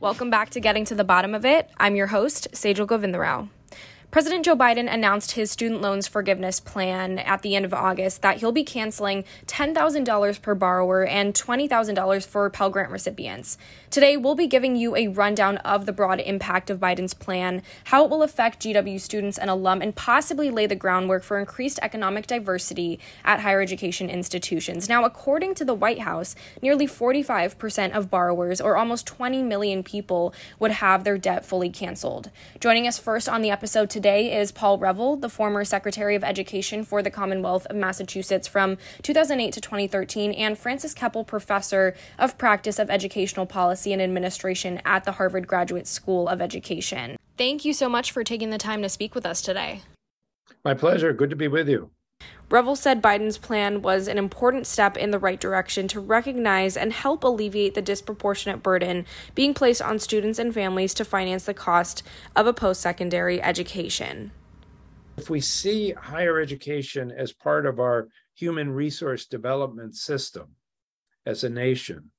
Welcome back to Getting to the Bottom of It. I'm your host, Sejal Govindarao. President Joe Biden announced his student loans forgiveness plan at the end of August that he'll be canceling $10,000 per borrower and $20,000 for Pell Grant recipients. Today, we'll be giving you a rundown of the broad impact of Biden's plan, how it will affect GW students and alum, and possibly lay the groundwork for increased economic diversity at higher education institutions. Now, according to the White House, nearly 45% of borrowers, or almost 20 million people, would have their debt fully canceled. Joining us first on the episode today is Paul Reville, the former Secretary of Education for the Commonwealth of Massachusetts from 2008 to 2013, and Francis Keppel, Professor of Practice of Educational Policy and Administration at the Harvard Graduate School of Education. Thank you so much for taking the time to speak with us today. My pleasure. Good to be with you. Reville said Biden's plan was an important step in the right direction to recognize and help alleviate the disproportionate burden being placed on students and families to finance the cost of a post secondary education. If we see higher education as part of our human resource development system as a nation,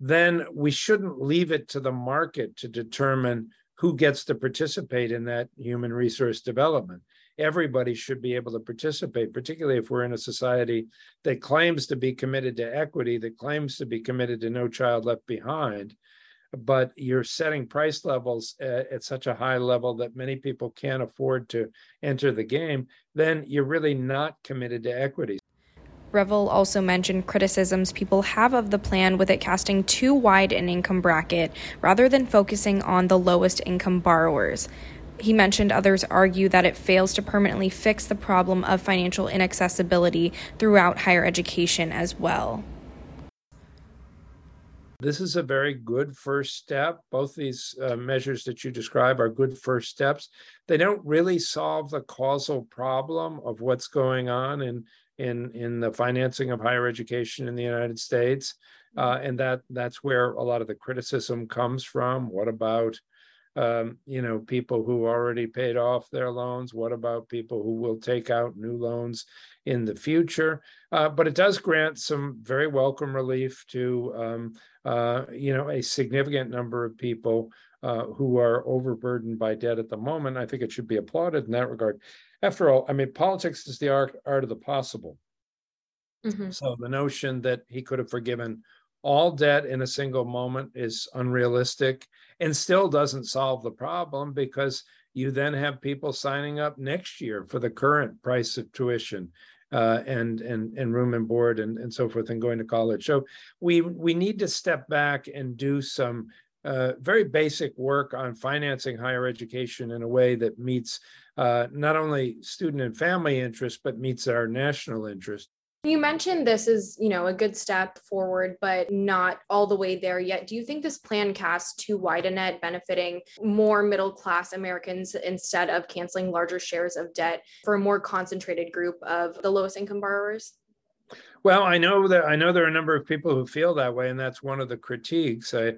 then we shouldn't leave it to the market to determine who gets to participate in that human resource development everybody should be able to participate, particularly if we're in a society that claims to be committed to equity, that claims to be committed to no child left behind. But you're setting price levels at, at such a high level that many people can't afford to enter the game, then you're really not committed to equity. Reville also mentioned criticisms people have of the plan with it casting too wide an income bracket rather than focusing on the lowest income borrowers. He mentioned others argue that it fails to permanently fix the problem of financial inaccessibility throughout higher education as well. This is a very good first step. Both these uh, measures that you describe are good first steps. They don't really solve the causal problem of what's going on in in in the financing of higher education in the United States, uh, and that that's where a lot of the criticism comes from. What about um, you know, people who already paid off their loans? What about people who will take out new loans in the future? Uh, but it does grant some very welcome relief to, um, uh, you know, a significant number of people uh, who are overburdened by debt at the moment. I think it should be applauded in that regard. After all, I mean, politics is the art art of the possible. Mm-hmm. So the notion that he could have forgiven all debt in a single moment is unrealistic and still doesn't solve the problem because you then have people signing up next year for the current price of tuition uh, and and and room and board and, and so forth and going to college. So we we need to step back and do some uh, very basic work on financing higher education in a way that meets uh, not only student and family interest but meets our national interest. You mentioned this is, you know, a good step forward, but not all the way there yet. Do you think this plan casts too wide a net, benefiting more middle class Americans instead of canceling larger shares of debt for a more concentrated group of the lowest income borrowers? Well, I know that I know there are a number of people who feel that way, and that's one of the critiques. I,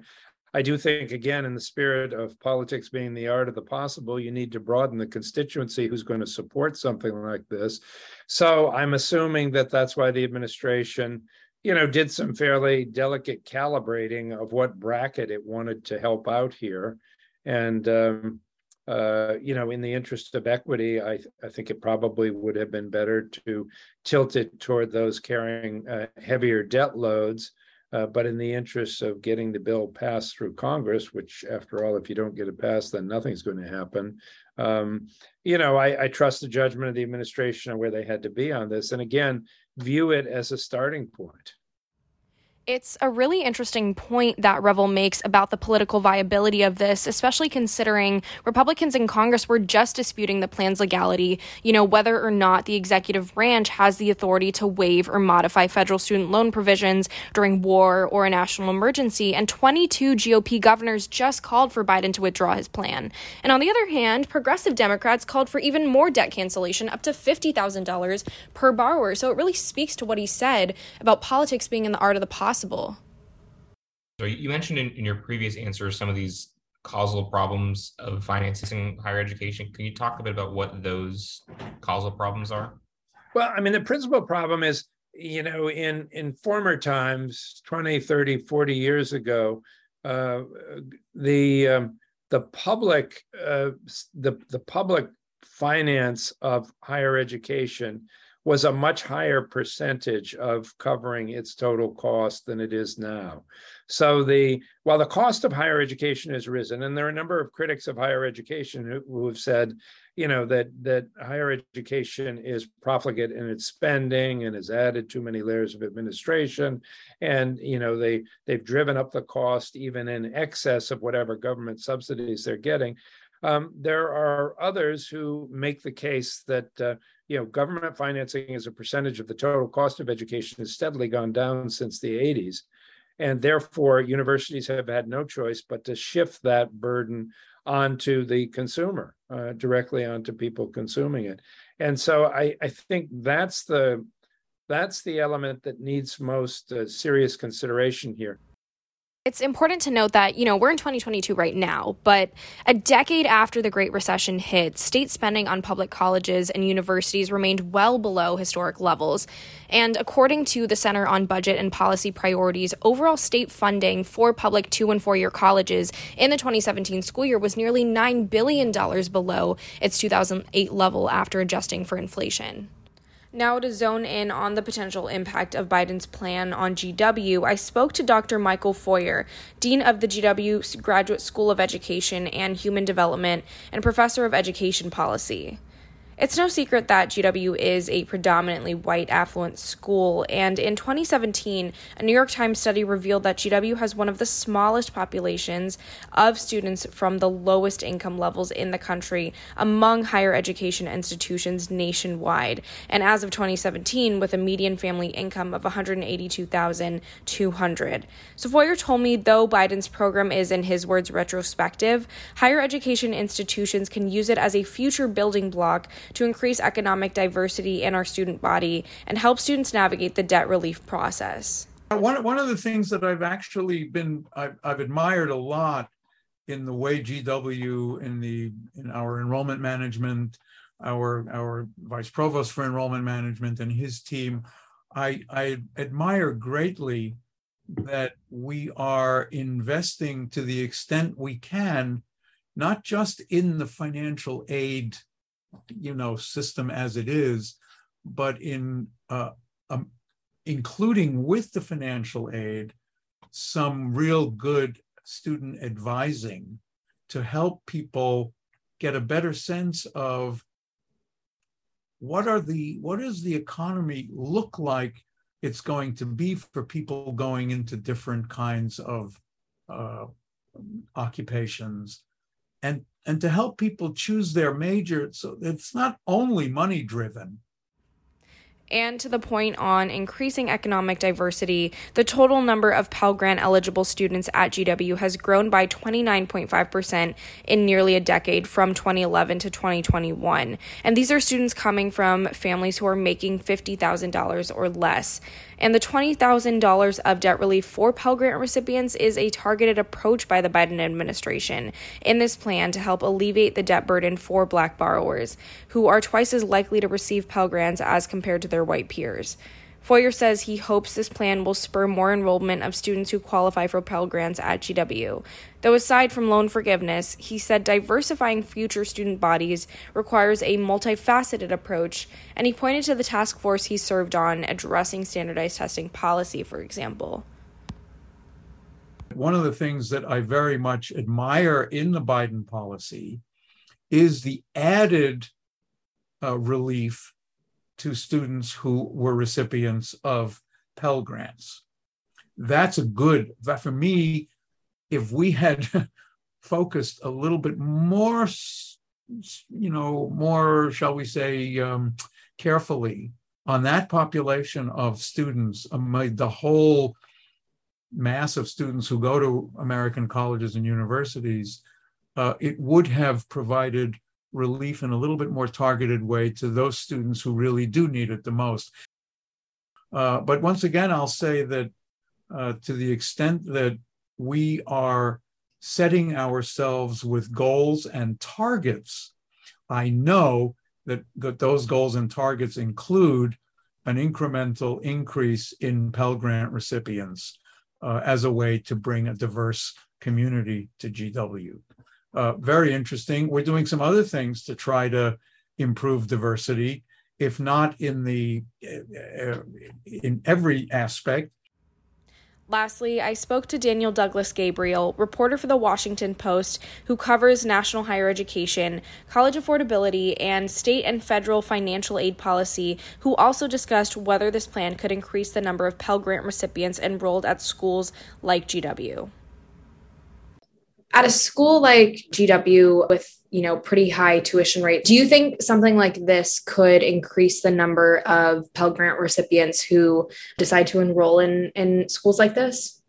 I do think, again, in the spirit of politics being the art of the possible, you need to broaden the constituency who's going to support something like this. So I'm assuming that that's why the administration, you know, did some fairly delicate calibrating of what bracket it wanted to help out here. And, um, uh, you know, in the interest of equity, I, I think it probably would have been better to tilt it toward those carrying uh, heavier debt loads uh, but in the interest of getting the bill passed through Congress, which, after all, if you don't get it passed, then nothing's going to happen. Um, you know, I, I trust the judgment of the administration on where they had to be on this. And again, view it as a starting point. It's a really interesting point that Reville makes about the political viability of this, especially considering Republicans in Congress were just disputing the plan's legality, you know, whether or not the executive branch has the authority to waive or modify federal student loan provisions during war or a national emergency. And 22 GOP governors just called for Biden to withdraw his plan. And on the other hand, progressive Democrats called for even more debt cancellation, up to $50,000 per borrower. So it really speaks to what he said about politics being in the art of the possible possible. So you mentioned in, in your previous answer some of these causal problems of financing higher education. Can you talk a bit about what those causal problems are? Well, I mean, the principal problem is, you know, in in former times, 20, 30, 40 years ago, uh, the um, the public uh, the the public finance of higher education was a much higher percentage of covering its total cost than it is now. So the while the cost of higher education has risen, and there are a number of critics of higher education who, who have said, you know, that that higher education is profligate in its spending and has added too many layers of administration, and you know they they've driven up the cost even in excess of whatever government subsidies they're getting. Um, there are others who make the case that uh, you know, government financing as a percentage of the total cost of education has steadily gone down since the 80s. And therefore, universities have had no choice but to shift that burden onto the consumer, uh, directly onto people consuming it. And so I, I think that's the that's the element that needs most uh, serious consideration here. It's important to note that, you know, we're in 2022 right now, but a decade after the Great Recession hit, state spending on public colleges and universities remained well below historic levels. And according to the Center on Budget and Policy Priorities, overall state funding for public two and four year colleges in the 2017 school year was nearly $9 billion below its 2008 level after adjusting for inflation. Now, to zone in on the potential impact of Biden's plan on GW, I spoke to Dr. Michael Feuer, Dean of the GW Graduate School of Education and Human Development and Professor of Education Policy. It's no secret that GW is a predominantly white affluent school, and in 2017, a New York Times study revealed that GW has one of the smallest populations of students from the lowest income levels in the country among higher education institutions nationwide. And as of 2017, with a median family income of 182,200. So told me though Biden's program is, in his words, retrospective, higher education institutions can use it as a future building block to increase economic diversity in our student body and help students navigate the debt relief process. One, one of the things that I've actually been, I've, I've admired a lot in the way GW in the in our enrollment management, our our vice provost for enrollment management and his team, I I admire greatly that we are investing to the extent we can, not just in the financial aid you know system as it is, but in uh, um, including with the financial aid some real good student advising to help people get a better sense of what are the what does the economy look like it's going to be for people going into different kinds of uh, occupations? And and to help people choose their major so it's not only money driven and to the point on increasing economic diversity, the total number of Pell Grant eligible students at GW has grown by 29.5% in nearly a decade from 2011 to 2021. And these are students coming from families who are making $50,000 or less. And the $20,000 of debt relief for Pell Grant recipients is a targeted approach by the Biden administration in this plan to help alleviate the debt burden for black borrowers, who are twice as likely to receive Pell Grants as compared to their white peers. Feuer says he hopes this plan will spur more enrollment of students who qualify for Pell Grants at GW. Though aside from loan forgiveness, he said diversifying future student bodies requires a multifaceted approach, and he pointed to the task force he served on addressing standardized testing policy, for example. One of the things that I very much admire in the Biden policy is the added uh, relief to students who were recipients of Pell Grants. That's a good, for me, if we had focused a little bit more, you know, more, shall we say, um, carefully on that population of students among the whole mass of students who go to American colleges and universities, uh, it would have provided relief in a little bit more targeted way to those students who really do need it the most. Uh, but once again, I'll say that uh, to the extent that we are setting ourselves with goals and targets, I know that, that those goals and targets include an incremental increase in Pell Grant recipients. uh, as a way to bring a diverse community to GW. Uh, very interesting. We're doing some other things to try to improve diversity, if not in the uh, in every aspect, Lastly, I spoke to Danielle Douglas Gabriel, reporter for the Washington Post, who covers national higher education, college affordability, and state and federal financial aid policy, who also discussed whether this plan could increase the number of Pell Grant recipients enrolled at schools like GW. At a school like GW with you know pretty high tuition rate do you think something like this could increase the number of pell grant recipients who decide to enroll in in schools like this?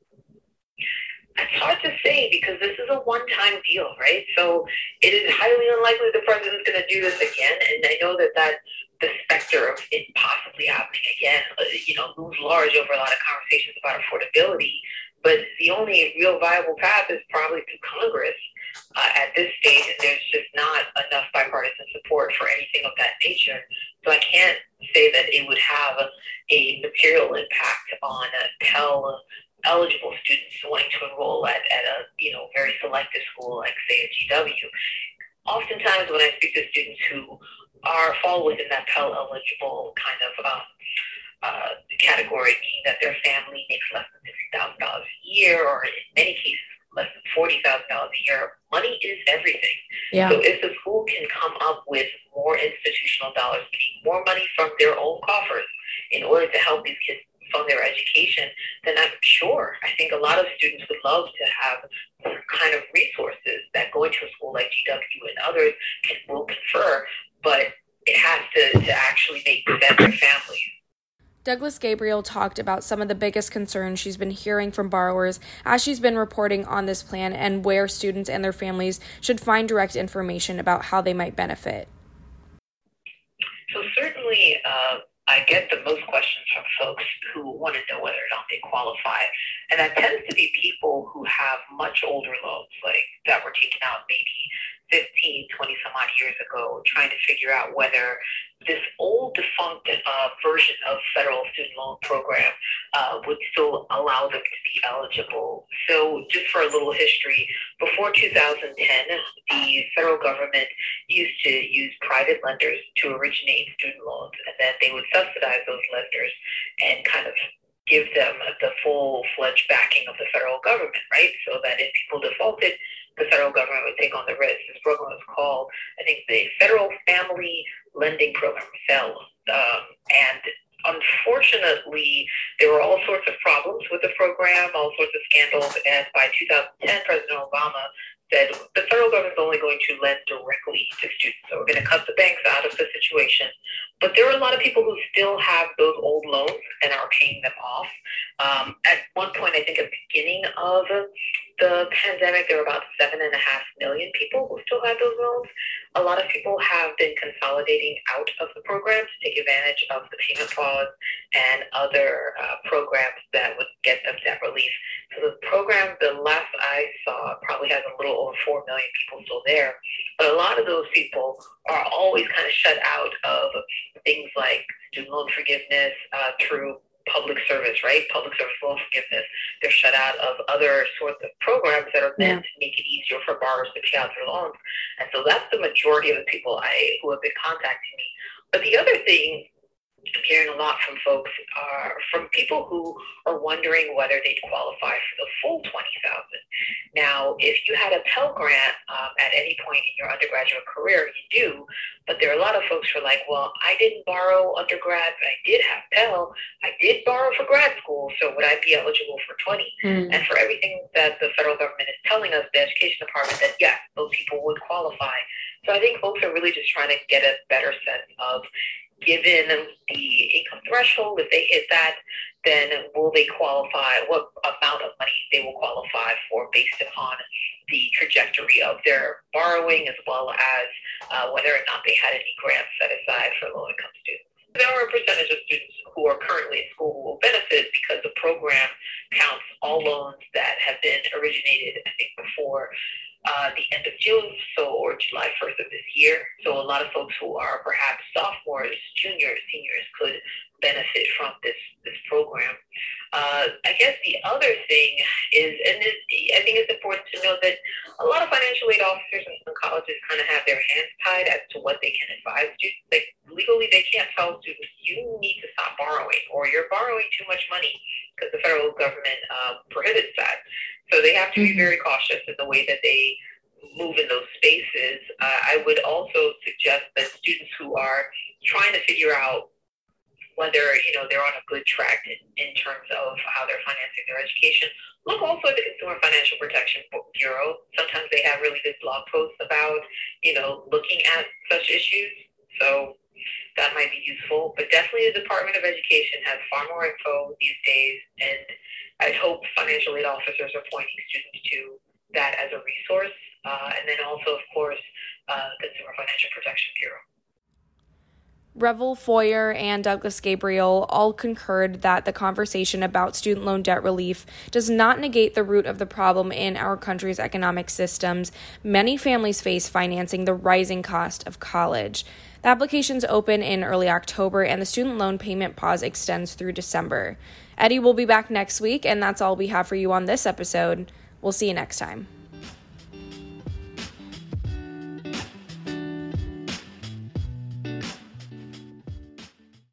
It's hard to say because this is a one-time deal right? So it is highly unlikely the president's going to do this again and i know that that the specter of it possibly happening again uh, you know looms large over a lot of conversations about affordability but the only real viable path is probably through congress uh, at this stage, and there's just not enough bipartisan support for anything of that nature. So I can't say that it would have a, material impact on Pell eligible students wanting to enroll at, at a you know very selective school like say a GW. Oftentimes, when I speak to students who are fall within that Pell eligible kind of um, uh, category, meaning that their family makes less than fifty thousand dollars a year, or in many cases less than forty thousand dollars a year. Money is everything. Yeah. So if the school can come up with more institutional dollars, meaning more money from their own coffers, in order to help these kids fund their education, then I'm sure I think a lot of students would love to have kind of resources that going to a school like GW and others can will confer, but it has to, to actually make sense for families. Douglas Gabriel talked about some of the biggest concerns she's been hearing from borrowers as she's been reporting on this plan and where students and their families should find direct information about how they might benefit. So, certainly, uh, I get the most questions from folks who want to know whether or not they qualify. And that tends to be people who have much older loans, like that were taken out maybe 15, 20 some odd years ago, trying to figure out whether this old defunct uh, version of federal student loan program uh, would still allow them to be eligible. So, just for a little history, before 2010, the federal government used to use private lenders to originate student loans, and then they would subsidize those lenders and kind of give them the full fledged backing of the federal government, right? So that if people defaulted, the federal government would take on the risk. This program was called, I think, the Federal Family Lending Program, FFEL. Um, and unfortunately, there were all sorts of problems with the program, all sorts of scandals. And by 2010, President Obama said the federal government is only going to lend directly to students. So we're going to cut the banks out of the situation. But there are a lot of people who still have those old loans and are paying them off. Um, at one point, I think at the beginning of the pandemic, there were about seven and a half million people who still had those loans. A lot of people have been consolidating out of the program to take advantage of the payment pause and other uh, programs that would get them debt relief. So the program, the last I saw, probably has a little over 4 million people still there. But a lot of those people are always kind of shut out of things like student loan forgiveness uh, through public service, right? Public service loan forgiveness. They're shut out of other sorts of programs that are meant yeah. to make it easier for borrowers to pay out their loans. And so that's the majority of the people I who have been contacting me. But the other thing I'm hearing a lot from folks are from people who are wondering whether they'd qualify for the full 20000 Now, if you had a Pell Grant um, at any point in your undergraduate career, you do, but there are a lot of folks who are like, well, I didn't borrow undergrad, but I did have Pell. I did borrow for grad school, so would I be eligible for 20? Mm. And for everything that the federal government is telling us, the education department, that yes, those people would qualify. So I think folks are really just trying to get a better sense of given the income threshold, if they hit that, then will they qualify? What amount of money they will qualify for based upon the trajectory of their borrowing, as well as uh, whether or not they had any grants set aside for low income students. There are a percentage of students who are currently in school who will benefit because the program counts all loans that have been originated, I think, before uh, the end of June, so or July 1st of this year. So a lot of folks who are perhaps juniors, seniors could benefit from this this program. Uh, I guess the other thing is, and it, I think it's important to know that a lot of financial aid officers in some colleges kind of have their hands tied as to what they can advise students. Like legally, they can't tell students you need to stop borrowing or you're borrowing too much money because the federal government uh, prohibits that. So they have to be mm-hmm. very cautious in the way that they move in those spaces. Uh, I would also suggest that students who are trying to figure out whether you know they're on a good track in, in terms of how they're financing their education. Look also at the Consumer Financial Protection Bureau. Sometimes they have really good blog posts about you know looking at such issues. So that might be useful. But definitely the Department of Education has far more info these days, and I'd hope financial aid officers are pointing students to that as a resource. Uh, and then also, of course, uh, Consumer Financial Protection Bureau. Reville Feuer and Douglas Gabriel all concurred that the conversation about student loan debt relief does not negate the root of the problem in our country's economic systems. Many families face financing the rising cost of college. The applications open in early October and the student loan payment pause extends through December. Eddie will be back next week, and that's all we have for you on this episode. We'll see you next time.